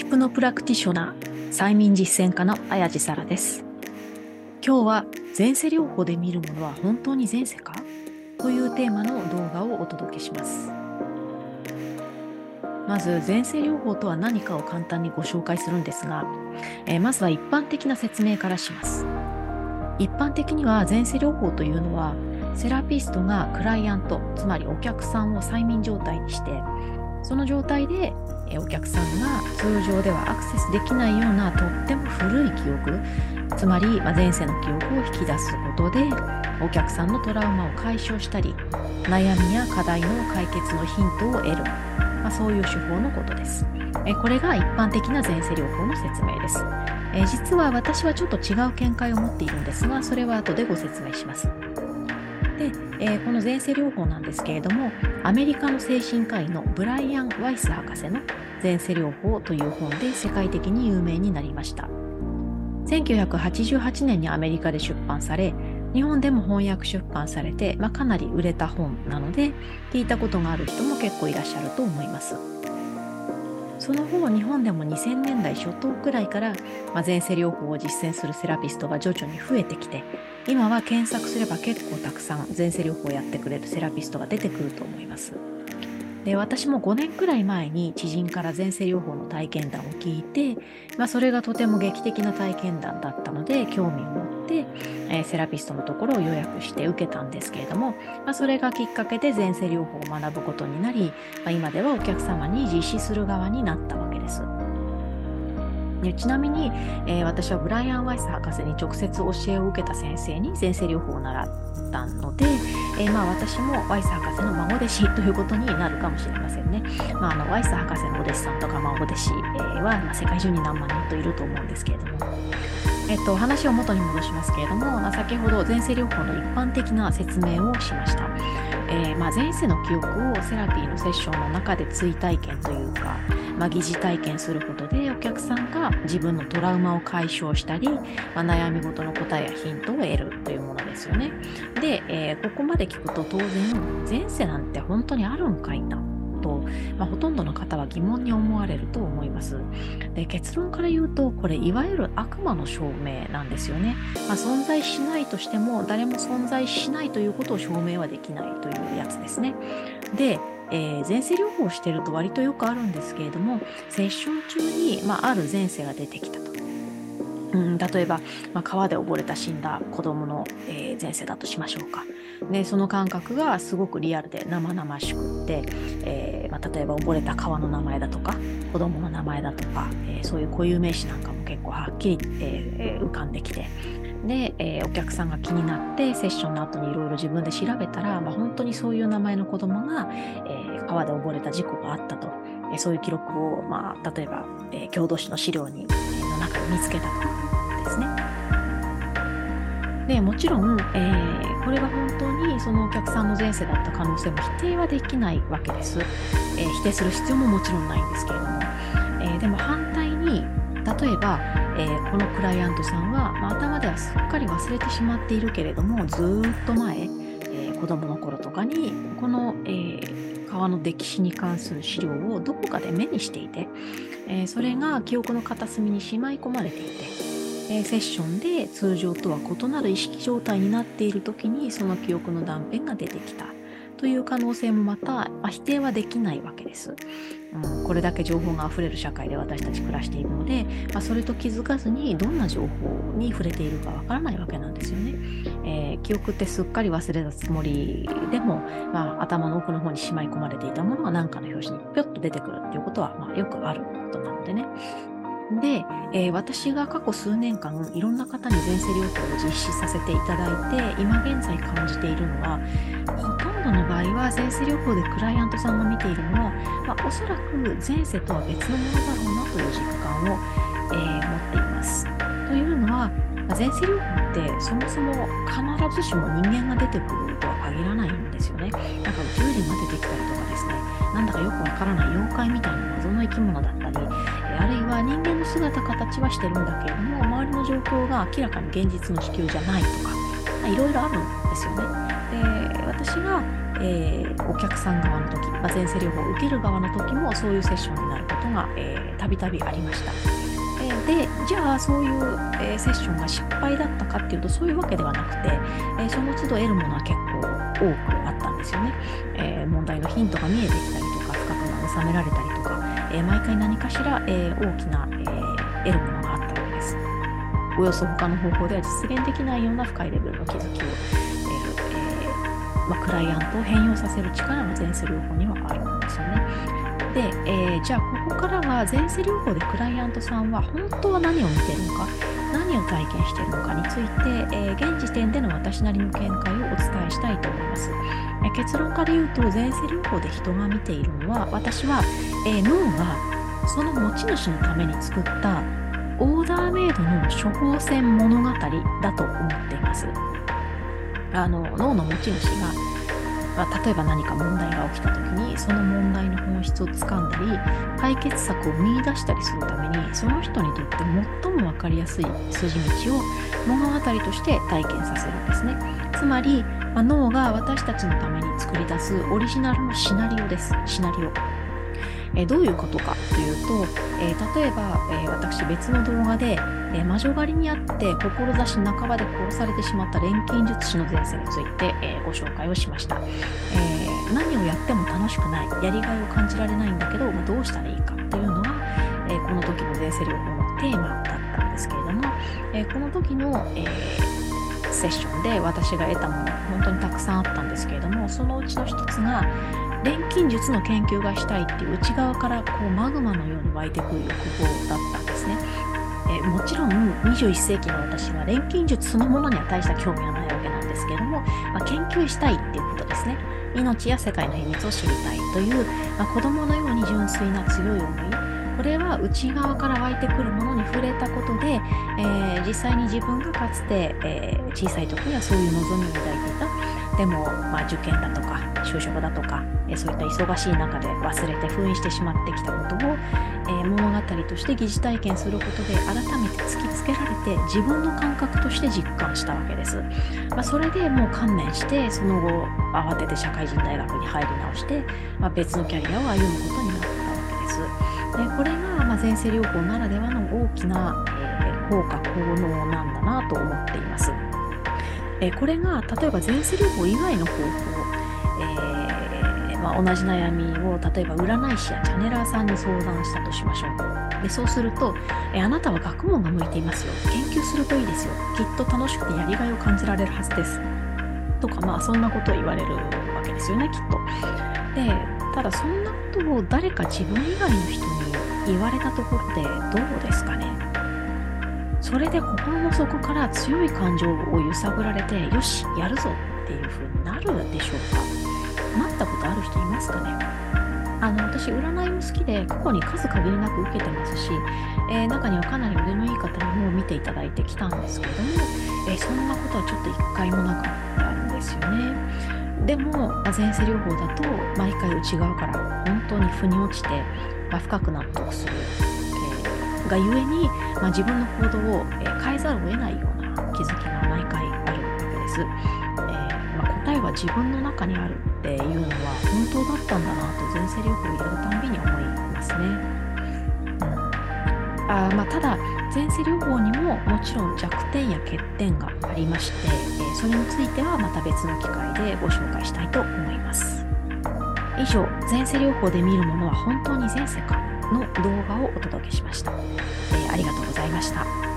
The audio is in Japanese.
ヒプノプラクティショナー催眠実践家の綾地沙羅です。今日は前世療法で見るものは本当に前世か？というテーマの動画をお届けします。まず前世療法とは何かを簡単にご紹介するんですが、えー、まずは一般的な説明からします。一般的には前世療法というのはセラピストがクライアントつまりお客さんを催眠状態にしてその状態でお客さんが通常ではアクセスできないようなとっても古い記憶。つまり前世の記憶を引き出すことでお客さんのトラウマを解消したり悩みや課題の解決のヒントを得る、まあ、そういう手法のことです。これが一般的な前世療法の説明です。実は私はちょっと違う見解を持っているんですがそれは後でご説明します。で、えー、この前世療法なんですけれどもアメリカの精神科医のブライアン・ワイス博士の前世療法という本で世界的に有名になりました。1988年にアメリカで出版され日本でも翻訳出版されて、まあ、かなり売れた本なので聞いたことがある人も結構いらっしゃると思います。その後日本でも2000年代初頭くらいから、まあ、前世療法を実践するセラピストが徐々に増えてきて今は検索すれば結構たくさん前世療法をやってくれるセラピストが出てくると思います。で私も5年くらい前に知人から前世療法の体験談を聞いて、まあ、それがとても劇的な体験談だったので興味を持って、えー、セラピストのところを予約して受けたんですけれども、まあ、それがきっかけで前世療法を学ぶことになり、まあ、今ではお客様に実施する側になったわけです。ね、ちなみに、えー、私はブライアン・ワイス博士に直接教えを受けた先生に前世療法を習ったので、えー、まあ、私もワイス博士の孫弟子ということになるかもしれませんね。まあ、あのワイス博士のお弟子さんとか孫弟子、えー、は、ま、世界中に何万人といると思うんですけれども。えっと、話を元に戻しますけれども、まあ、先ほど前世療法の一般的な説明をしました。えー、まあ、前世の記憶をセラピーのセッションの中で追体験というか、まあ、疑似体験することでお客さんが自分のトラウマを解消したり、ま、悩み事の答えやヒントを得るというものですよね。で、えー、ここまで聞くと当然前世なんて本当にあるんかいなと、まあ、ほとんどの方は疑問に思われると思います。で結論から言うとこれいわゆる悪魔の証明なんですよね。まあ、存在しないとしても誰も存在しないということを証明はできないというやつですね。でえー、前世療法をしてると割とよくあるんですけれどもセッション中に、まあ、ある前世が出てきたと。うん、例えば、まあ、川で溺れた死んだ子供の、えー、前世だとしましょうか。でその感覚がすごくリアルで生々しくって、えーまあ、例えば溺れた川の名前だとか子供の名前だとか、えー、そういう固有名詞なんかも結構はっきり、えー、浮かんできてで、えー、お客さんが気になってセッションの後にいろいろ自分で調べたら、まあ、本当にそういう名前の子供が、えー、川で溺れた事故があったと、えー、そういう記録を、まあ、例えば、えー、郷土史の資料に、えー、の中で見つけたとですね。でもちろん、えー、これが本当にそのお客さんの前世だった可能性も否定はできないわけです。えー、否定する必要ももちろんないんですけれども、えー、でも反対に例えば、え、このクライアントさんは、まあ、頭ではすっかり忘れてしまっているけれどもずっと前、えー、子供の頃とかにこの、えー、川の歴史に関する資料をどこかで目にしていて、えそれが記憶の片隅にしまい込まれていて、えセッションで通常とは異なる意識状態になっている時にその記憶の断片が出てきた。という可能性もまた、まあ、否定はできないわけです、うん。これだけ情報があふれる社会で私たち暮らしているので、まあ、それと気づかずにどんな情報に触れているかわからないわけなんですよね。えー、記憶ってすっかり忘れたつもりでも、まあ、頭の奥の方にしまい込まれていたものが何かの表紙にぴょっと出てくるっていうことは、まあ、よくあることなのでね。で、えー、私が過去数年間いろんな方に前世療法を実施させていただいて今現在感じているのはほとんどの場合は前世療法でクライアントさんが見ているのは、まあ、おそらく前世とは別のものだろうなという実感を、えー、持っています。というのは、ま、前世療法ってそもそも必ずしも人間が出てくるとは限らないんですよね。なんか宇宙人が出てきたりとかですねなんだかよくわからない妖怪みたいな謎の生き物だったり、あるいは人間の姿形はしてるんだけれども周りの状況が明らかに現実の地球じゃないとかいろいろあるんですよね。で私が、えー、お客さん側の時、まあ、前世療法を受ける側の時もそういうセッションになることがたびたびありました。でじゃあそういう、えー、セッションが失敗だったかっていうとそういうわけではなくて、えその都度得るものは結構多くあったんですよね。え問題のヒントが見えてきたりとか深く収められたりとか、え毎回何かしら、え大きな、え得るものがあったわけです。およそ他の方法では実現できないような深いレベルの気づきをええまあ、クライアントを変容させる力が前世療法にはあるんですよね。で、えー、じゃあここからは前世療法でクライアントさんは本当は何を見てるのか何を体験しているのかについて、えー、現時点での私なりの見解をお伝えしたいと思います。結論から言うと前世療法で人が見ているのは私は、えー、脳がその持ち主のために作ったオーダーメイドの処方箋物語だと思っています。あの脳の持ち主が、まあ、例えば何か問題が起きた時にその問題の本質をつかんだり解決策を見いだしたりするためにその人にとって最も分かりやすい筋道を物語として体験させるんですね。つまり、まあ、脳が私たちのために作り出すオリジナルのシナリオです。シナリオ。えどういうことかというと、え例えば、え私別の動画で、え魔女狩りにあって志半ばで殺されてしまった錬金術師の前世について、えご紹介をしました、え何をやっても楽しくない。やりがいを感じられないんだけど、まどうしたらいいかというのが、えこの時の前世療法のテーマだったんですけれども、えこの時の、えセッションで私が得たもの本当にたくさんあったんですけれどもそのうちの一つが錬金術の研究がしたいっていう内側からこうマグマのように湧いてくる欲望だったんですね。えもちろん21世紀の私は錬金術そのものには大した興味はないわけなんですけども、まあ、研究したいっていうことですね。命や世界の秘密を知りたいという、まあ、子供のように純粋な強い思いこれは内側から湧いてくるものに触れたことで、えー、実際に自分がかつて、えー、小さい時にはそういう望みを抱いていたでも、まあ、受験だとか就職だとか、え、そういった忙しい中で忘れて封印してしまってきたことを、えー、物語として疑似体験することで改めて突きつけられて自分の感覚として実感したわけです、まあ、それでもう観念してその後慌てて社会人大学に入り直して、まあ、別のキャリアを歩むことになったわけですでこれが、ま、前世療法ならではの大きな、えー、効果効能なんだなと思っています。え、これが例えば前世療法以外の方法、えー、まあ、同じ悩みを例えば占い師やチャネラーさんに相談したとしましょう。でそうすると、えあなたは学問が向いていますよ研究するといいですよきっと楽しくてやりがいを感じられるはずですとかまあそんなことを言われるわけですよねきっと。でただそんなことを誰か自分以外の人に言われたところでどうですかね？それで心の底から強い感情を揺さぶられてよしやるぞっていう風になるでしょうか。なったことある人いますかね？あの私占いも好きで過去に数限りなく受けてますし、えー、中にはかなり腕のいい方にも見ていただいてきたんですけども、えー、そんなことはちょっと一回もなかったんですよね。でも前世療法だと毎回内側から本当に腑に落ちてまあ、深く納得する、がゆえに、まあ、自分の行動を、えー、変えざるを得ないような気づきが毎回あるわけです。えー、まあ、答えは自分の中にあるっていうのは本当だったんだなと前世療法をやるたんびに思いますね。うんあまあ、ただ前世療法にももちろん弱点や欠点がありまして、えー、それについてはまた別の機会でご紹介したいと思います。以上前世療法で見るものは本当に前世かの動画をお届けしました、えー、ありがとうございました。